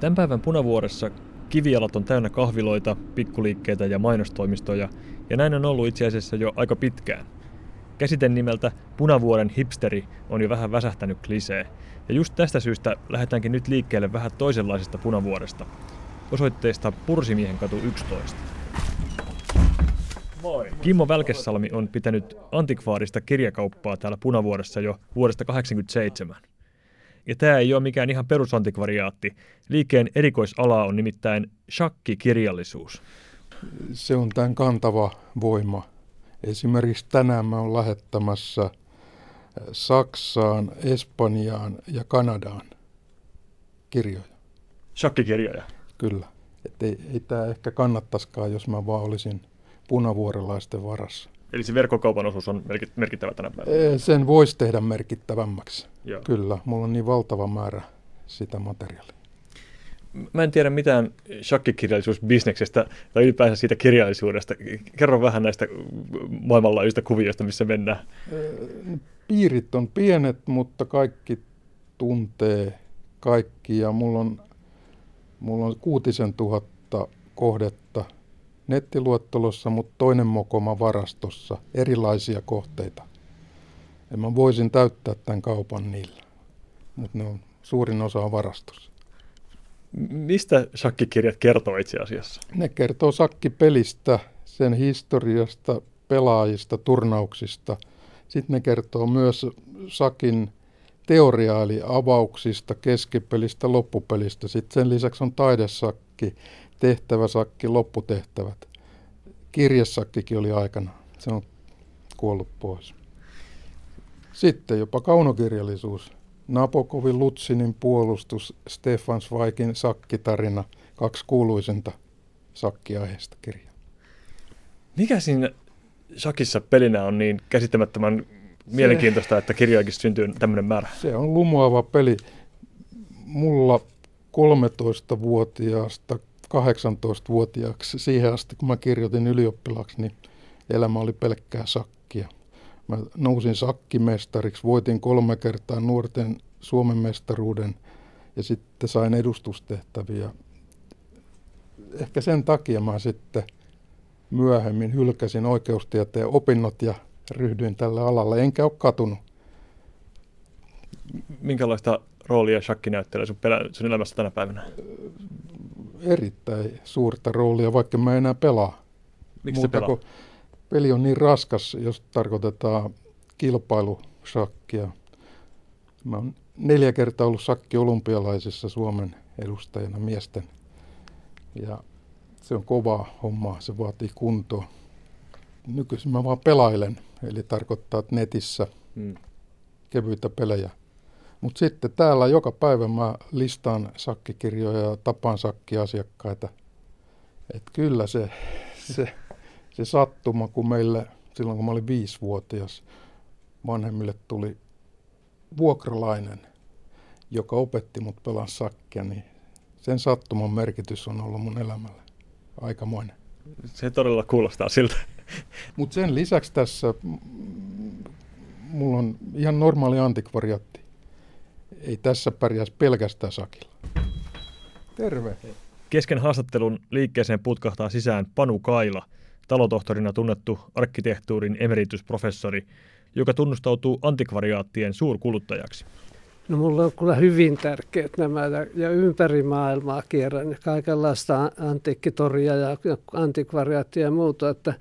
Tämän päivän Punavuoressa kivialat on täynnä kahviloita, pikkuliikkeitä ja mainostoimistoja, ja näin on ollut itse asiassa jo aika pitkään. Käsite nimeltä Punavuoren hipsteri on jo vähän väsähtänyt klisee, ja just tästä syystä lähdetäänkin nyt liikkeelle vähän toisenlaisesta Punavuoresta, osoitteesta Pursimiehen katu 11. Moi. Kimmo Välkesalmi on pitänyt antikvaarista kirjakauppaa täällä Punavuoressa jo vuodesta 1987. Ja tämä ei ole mikään ihan perusantikvariaatti. Liikkeen erikoisala on nimittäin shakkikirjallisuus. Se on tämän kantava voima. Esimerkiksi tänään mä olen lähettämässä Saksaan, Espanjaan ja Kanadaan kirjoja. Shakkikirjoja? Kyllä. Että ei, ei tämä ehkä kannattaisikaan, jos mä vaan olisin punavuorelaisten varassa. Eli se verkkokaupan osuus on merkittävä tänä päivänä? Sen voisi tehdä merkittävämmäksi. Joo. Kyllä, mulla on niin valtava määrä sitä materiaalia. Mä en tiedä mitään shakkikirjallisuusbisneksestä tai ylipäänsä siitä kirjallisuudesta. Kerro vähän näistä maailmanlaajuisista kuvioista, missä mennään. Piirit on pienet, mutta kaikki tuntee kaikki ja mulla on, mulla on kuutisen tuhatta kohdetta nettiluottolossa, mutta toinen mokoma varastossa erilaisia kohteita. Ja mä voisin täyttää tämän kaupan niillä, mutta ne on suurin osa on varastossa. Mistä shakkikirjat kertoo itse asiassa? Ne kertoo shakkipelistä, sen historiasta, pelaajista, turnauksista. Sitten ne kertoo myös sakin teoriaali avauksista, keskipelistä, loppupelistä. Sitten sen lisäksi on taidesakki, tehtäväsakki, lopputehtävät. Kirjesakkikin oli aikana. Se on kuollut pois. Sitten jopa kaunokirjallisuus. Napokovin Lutsinin puolustus, Stefan Zweikin sakkitarina, kaksi kuuluisinta sakkiaiheesta kirjaa. Mikä siinä shakissa pelinä on niin käsittämättömän se, mielenkiintoista, että kirjoikin syntyy tämmöinen määrä? Se on lumoava peli. Mulla 13-vuotiaasta 18-vuotiaaksi siihen asti, kun mä kirjoitin ylioppilaaksi, niin elämä oli pelkkää sakkia. Mä nousin sakkimestariksi, voitin kolme kertaa nuorten Suomen mestaruuden ja sitten sain edustustehtäviä. Ehkä sen takia mä sitten myöhemmin hylkäsin oikeustieteen opinnot ja ryhdyin tälle alalle, enkä ole katunut. Minkälaista roolia shakki näyttelee sun, pelä, sun elämässä tänä päivänä? Erittäin suurta roolia, vaikka mä enää pelaa. Miksi Muuta pelaa? Peli on niin raskas, jos tarkoitetaan kilpailushakkia. Mä oon neljä kertaa ollut sakki olympialaisissa Suomen edustajana miesten. Ja se on kova homma, se vaatii kuntoa. Nykyisin mä vaan pelailen, eli tarkoittaa, että netissä hmm. kevyitä pelejä. Mutta sitten täällä joka päivä mä listaan sakkikirjoja ja tapaan sakkiasiakkaita. Että kyllä se, se, se sattuma, kun meille silloin kun mä olin viisivuotias, vanhemmille tuli vuokralainen, joka opetti mut pelaa sakkia, niin sen sattuman merkitys on ollut mun elämällä aikamoinen. Se todella kuulostaa siltä. Mutta sen lisäksi tässä mulla on ihan normaali antikvariatti. Ei tässä pärjäisi pelkästään sakilla. Terve. Kesken haastattelun liikkeeseen putkahtaa sisään Panu Kaila, talotohtorina tunnettu arkkitehtuurin emeritusprofessori, joka tunnustautuu antikvariaattien suurkuluttajaksi. No mulla on kyllä hyvin tärkeät nämä ja ympäri maailmaa kierrän kaikenlaista antiikkitoria ja antikvariaattia ja muuta, että,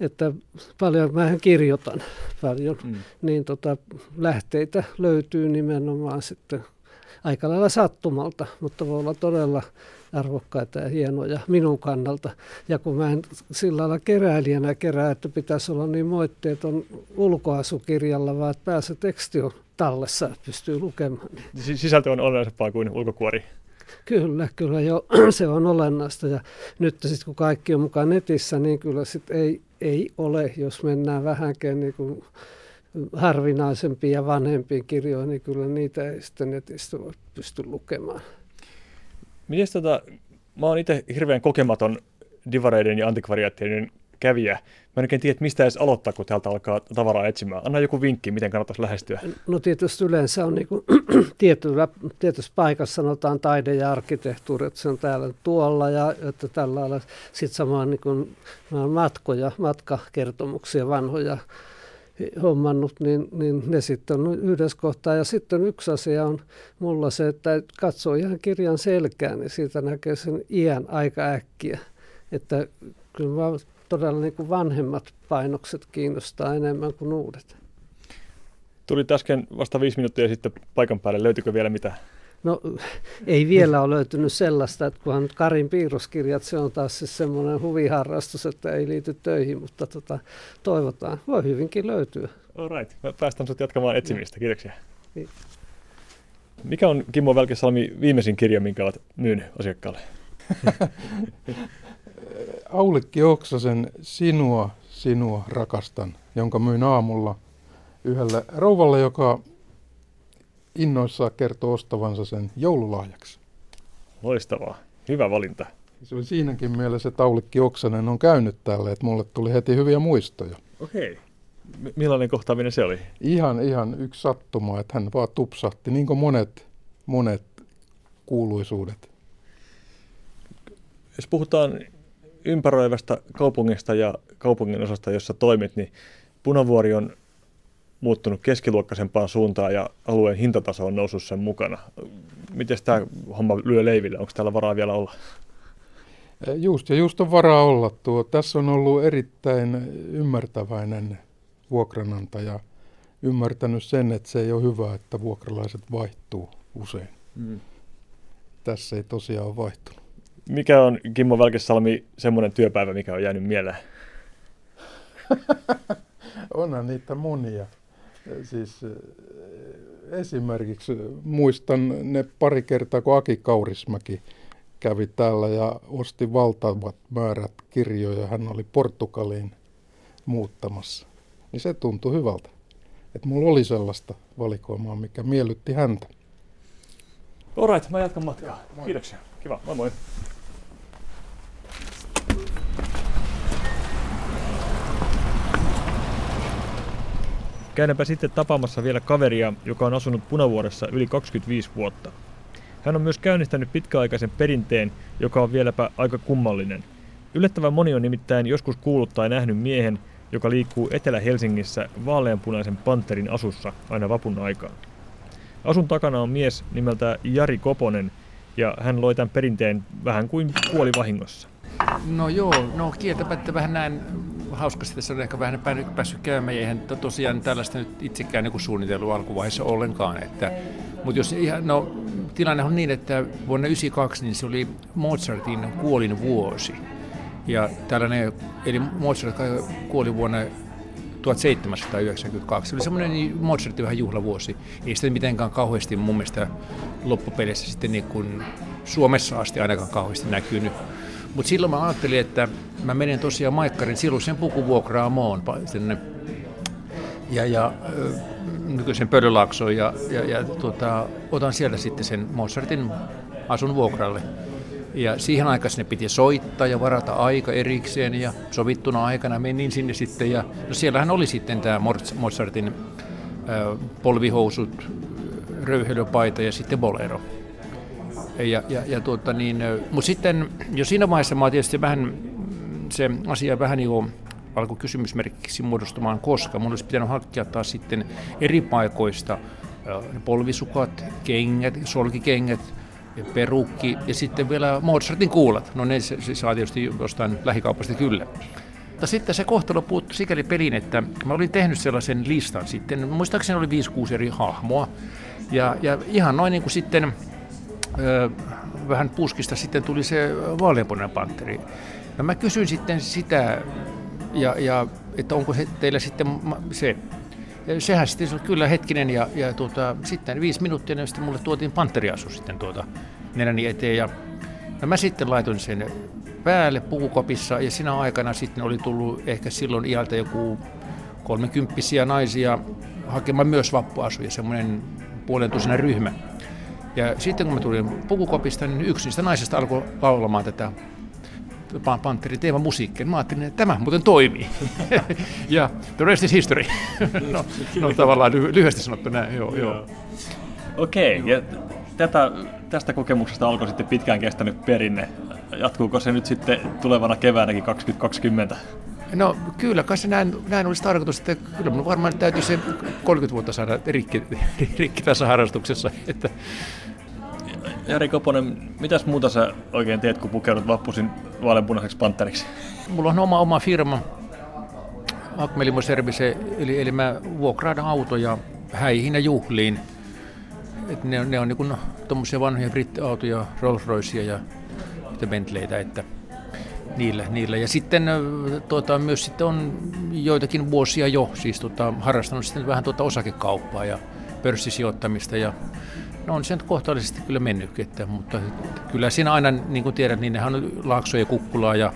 että paljon mä kirjoitan paljon, mm. niin tota, lähteitä löytyy nimenomaan sitten aika lailla sattumalta, mutta voi olla todella arvokkaita ja hienoja minun kannalta. Ja kun mä en sillä lailla keräilijänä kerää, että pitäisi olla niin moitteeton ulkoasukirjalla, vaan että päässä teksti on tallessa, että pystyy lukemaan. Niin. Sisältö on olennaisempaa kuin ulkokuori. Kyllä, kyllä jo, se on olennaista. Ja nyt sitten kun kaikki on mukaan netissä, niin kyllä sit ei, ei ole, jos mennään vähänkään niin kuin harvinaisempiin ja vanhempiin kirjoihin, niin kyllä niitä ei sitten netistä voi pysty lukemaan. Miten tota, mä oon itse hirveän kokematon divareiden ja antikvariaattien kävijä. Mä en oikein tiedä, mistä edes aloittaa, kun täältä alkaa tavaraa etsimään. Anna joku vinkki, miten kannattaisi lähestyä. No tietysti yleensä on niin tietyllä, tietyssä paikassa sanotaan taide ja arkkitehtuuri, että se on täällä tuolla ja että tällä lailla. Sitten samaan niin matkoja, matkakertomuksia vanhoja hommannut, niin, niin ne sitten on yhdessä kohtaa. Ja sitten yksi asia on mulla se, että katsoo ihan kirjan selkään, niin siitä näkee sen iän aika äkkiä. Että kyllä todella niin kuin vanhemmat painokset kiinnostaa enemmän kuin uudet. Tuli äsken vasta viisi minuuttia sitten paikan päälle. Löytyykö vielä mitä? No ei vielä ole löytynyt sellaista, että kunhan Karin piirroskirjat, se on taas siis semmoinen huviharrastus, että ei liity töihin, mutta tota, toivotaan. Voi hyvinkin löytyä. All right. Mä päästän sinut jatkamaan etsimistä. Kiitoksia. Niin. Mikä on Kimmo Välkesalmi viimeisin kirja, minkä olet myynyt asiakkaalle? Aulikki Oksasen Sinua, sinua rakastan, jonka myin aamulla yhdelle rouvalle, joka innoissaan kertoo ostavansa sen joululahjaksi. Loistavaa. Hyvä valinta. Se oli siinäkin mielessä, että Aulikki Oksanen on käynyt tälle, että mulle tuli heti hyviä muistoja. Okei. Okay. M- millainen kohtaaminen se oli? Ihan, ihan yksi sattuma, että hän vaan tupsahti, niin kuin monet, monet kuuluisuudet. Jos puhutaan ympäröivästä kaupungista ja kaupungin osasta, jossa toimit, niin Punavuori on muuttunut keskiluokkaisempaan suuntaan ja alueen hintataso on noussut sen mukana. Miten tämä homma lyö leiville? Onko täällä varaa vielä olla? Just ja just on varaa olla. Tuo. Tässä on ollut erittäin ymmärtäväinen vuokranantaja. Ymmärtänyt sen, että se ei ole hyvä, että vuokralaiset vaihtuu usein. Mm. Tässä ei tosiaan ole vaihtunut. Mikä on Kimmo Välkesalmi semmoinen työpäivä, mikä on jäänyt mieleen? Onhan niitä monia. Siis eh, esimerkiksi muistan ne pari kertaa, kun Aki Kaurismäki kävi täällä ja osti valtavat määrät kirjoja. Hän oli Portugaliin muuttamassa. Niin se tuntui hyvältä. Että mulla oli sellaista valikoimaa, mikä miellytti häntä. Alright, mä jatkan matkaa. Kiitoksia. Kiva, moi moi. Käydäänpä sitten tapaamassa vielä kaveria, joka on asunut Punavuoressa yli 25 vuotta. Hän on myös käynnistänyt pitkäaikaisen perinteen, joka on vieläpä aika kummallinen. Yllättävän moni on nimittäin joskus kuullut tai nähnyt miehen, joka liikkuu Etelä-Helsingissä vaaleanpunaisen panterin asussa aina vapun aikaan. Asun takana on mies nimeltä Jari Koponen, ja hän loi tämän perinteen vähän kuin puolivahingossa. No joo, no kieltämättä vähän näin hauskasti tässä on ehkä vähän päässyt käymään, ja eihän tosiaan tällaista nyt itsekään niin suunnitellut alkuvaiheessa ollenkaan. Että, mutta jos ihan, no, tilanne on niin, että vuonna 1992 niin se oli Mozartin kuolin vuosi. Ja tällainen, eli Mozart kuoli vuonna 1792. Se oli semmoinen niin Mozartin vähän juhlavuosi. Ei sitä mitenkään kauheasti mun mielestä loppupeleissä sitten niin kuin Suomessa asti ainakaan kauheasti näkynyt. Mutta silloin mä ajattelin, että mä menen tosiaan Maikkarin silloisen pukuvuokraamoon sinne ja, ja nykyisen Pölylaaksoon ja, ja, ja tuota, otan sieltä sitten sen Mozartin asun vuokralle. Ja siihen aikaan sinne piti soittaa ja varata aika erikseen ja sovittuna aikana menin sinne sitten. Ja no siellähän oli sitten tämä Mozartin äh, polvihousut, röyhelöpaita ja sitten bolero. Ja, ja, ja tuota niin, mutta sitten jo siinä vaiheessa mä tietysti vähän se asia vähän niin alkoi kysymysmerkiksi muodostumaan, koska mun olisi pitänyt hakea taas sitten eri paikoista polvisukat, kengät, solkikengät, perukki ja sitten vielä Mozartin kuulat. No ne se, se saa tietysti jostain lähikaupasta kyllä. Mutta sitten se kohtalo puuttui sikäli peliin, että mä olin tehnyt sellaisen listan sitten, muistaakseni oli 5-6 eri hahmoa. Ja, ja ihan noin niin kuin sitten vähän puskista sitten tuli se vaaleanpunainen panteri. No mä kysyin sitten sitä, ja, ja että onko he, teillä sitten se, ja sehän sitten on kyllä hetkinen, ja, ja tuota, sitten viisi minuuttia, niin sitten mulle tuotiin panteriasu sitten tuota nenäni eteen, ja no mä sitten laitoin sen päälle pukukopissa, ja siinä aikana sitten oli tullut ehkä silloin iältä joku kolmekymppisiä naisia hakemaan myös vappuasuja, semmoinen puolentoisena ryhmä. Ja sitten kun mä tulin pukukopista, niin yksi niistä naisista alkoi laulamaan tätä Panterin teemamusiikkia. Mä ajattelin, että tämä muuten toimii. ja the rest is history. no, no, tavallaan lyhyesti sanottu näin, joo. joo. Okei, okay, ja tätä, tästä kokemuksesta alkoi sitten pitkään kestänyt perinne. Jatkuuko se nyt sitten tulevana keväänäkin 2020? No kyllä, kai se näin, näin olisi tarkoitus, että kyllä minun varmaan täytyy se 30 vuotta saada rikki, rikki tässä harrastuksessa. Että... Jari Koponen, mitäs muuta sä oikein teet, kun pukeudut vappusin vaaleanpunaiseksi panteriksi? Mulla on oma, oma firma, Akmelimo Service, eli, eli mä vuokraan autoja häihin ja juhliin. Et ne, ne on niin tuommoisia vanhoja brittiautoja, Rolls Roycea ja Bentleytä, että niillä, niillä. Ja sitten tuota, myös sitten on joitakin vuosia jo siis tuota, harrastanut sitten vähän tuota osakekauppaa ja pörssisijoittamista ja no on se nyt kohtaisesti kyllä mennyt, että, mutta kyllä siinä aina, niin kuin tiedät, niin nehän on Laakso ja Kukkulaa ja,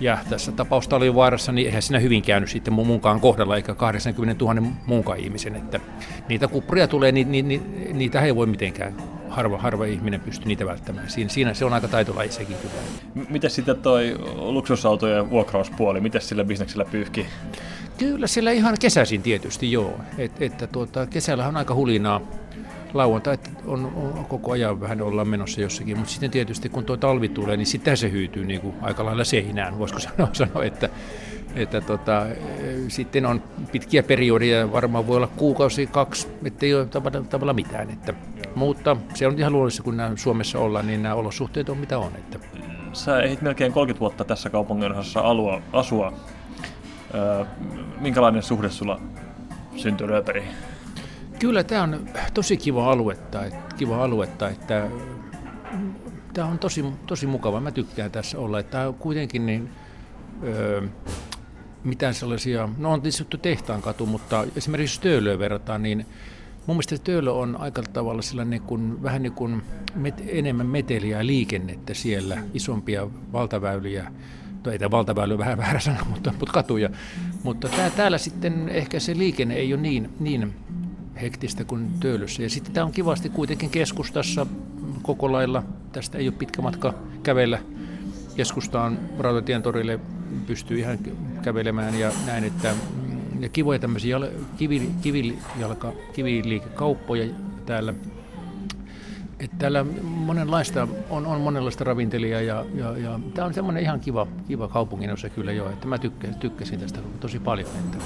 ja tässä tapausta oli vaarassa, niin eihän siinä hyvin käynyt sitten mun mukaan kohdalla, eikä 80 000 muunkaan ihmisen, että niitä kuppuria tulee, niin, niin, niin niitä ei voi mitenkään harva, harva ihminen pystyy niitä välttämään. Siinä, siinä se on aika taitolaji sekin kyllä. Miten sitten toi luksusautojen vuokrauspuoli, miten sillä bisneksellä pyyhki? Kyllä siellä ihan kesäisin tietysti joo. Et, että tuota, kesällä on aika hulinaa lauantai on, on, koko ajan vähän ollaan menossa jossakin, mutta sitten tietysti kun tuo talvi tulee, niin sitten se hyytyy niin kuin aika lailla seinään, voisiko sanoa, sanoa että, että tota, sitten on pitkiä periodeja, varmaan voi olla kuukausi, kaksi, ettei ole tavallaan, tavallaan mitään. Että, mutta se on ihan luonnollista, kun nämä Suomessa ollaan, niin nämä olosuhteet on mitä on. Että. Sä ehdit melkein 30 vuotta tässä kaupungin osassa alua, asua. Öö, minkälainen suhde sulla syntyi Rööperiin? Kyllä tämä on tosi kiva aluetta, että, kiva aluetta, että tämä on tosi, tosi mukava. Mä tykkään tässä olla. Että tämä on kuitenkin niin, öö, mitään sellaisia, no on tietysti tehtaan katu, mutta esimerkiksi Töölöä verrataan, niin mun mielestä Töölö on aika tavalla sellainen kuin, vähän niin kuin met, enemmän meteliä ja liikennettä siellä, isompia valtaväyliä, no ei tämä valtaväylä vähän väärä sana, mutta, mutta katuja. Mutta tää, täällä sitten ehkä se liikenne ei ole niin, niin hektistä kuin Töölössä. Ja sitten tämä on kivasti kuitenkin keskustassa koko lailla. Tästä ei ole pitkä matka kävellä keskustaan Rautatien torille pystyy ihan kävelemään ja näin, että ja kivoja tämmöisiä jal, kivi, kivijalka, kiviliikekauppoja täällä. Että täällä monenlaista, on, on monenlaista ravintelijaa ja, ja, ja tämä on semmoinen ihan kiva, kiva kaupungin osa kyllä jo, että mä tykkäsin, tykkäsin tästä tosi paljon. Että.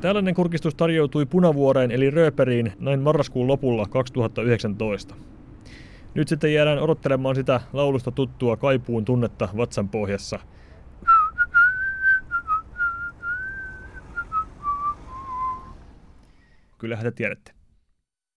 Tällainen kurkistus tarjoutui Punavuoreen eli Rööperiin näin marraskuun lopulla 2019. Nyt sitten jäädään odottelemaan sitä laulusta tuttua kaipuun tunnetta vatsan pohjassa. Kyllähän te tiedätte.